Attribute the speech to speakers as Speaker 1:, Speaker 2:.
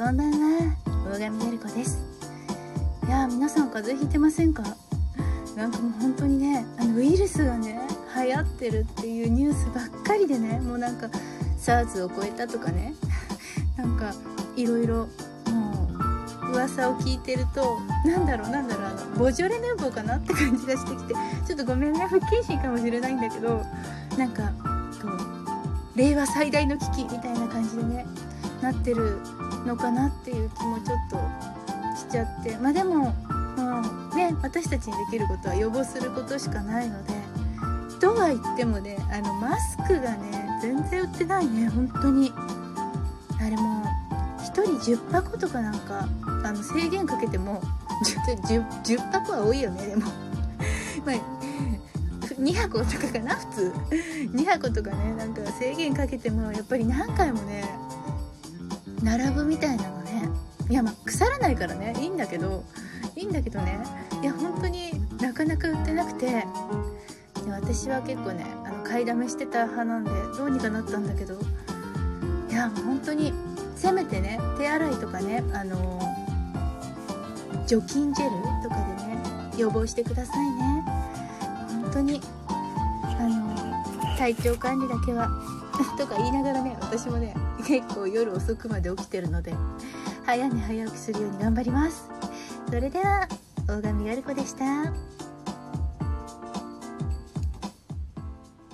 Speaker 1: こんばんは。大神やる子です。いや皆さん風邪ひいてませんか？なんかもう本当にねあのウイルスがね流行ってるっていうニュースばっかりでねもうなんか SARS を超えたとかね なんかいろいろもう噂を聞いてるとなんだろうなんだろうあのボジョレ・ヌーボーかなって感じがしてきてちょっとごめんね不謹慎かもしれないんだけどなんかこう令和最大の危機みたいな感じでねなってるのかなっていう気もちょっとしちゃって。まあでももうね私たちにできることは予防することしかないので。とは言ってもねあのマスクがね全然売ってないね本当に。あれも1人10箱とかなんかあの制限かけても 10, 10, 10箱は多いよねでも。まあ2箱とかかな普通。2箱とかねなんか制限かけてもやっぱり何回もね並ぶみたいなのね。いやまあ腐らないからね。いいんだけどいいんだけどね。いや本当になかなか売ってなくて。で私は結構ねあの買いだめしてた派なんでどうにかなったんだけど。いやもう本当にせめてね手洗いとかねあの除菌ジェルとかでね予防してくださいね。本当にあの体調管理だけは とか言いながらね私もね結構夜遅くまで起きてるので早寝早起きするように頑張ります。それでは大神やる子でした。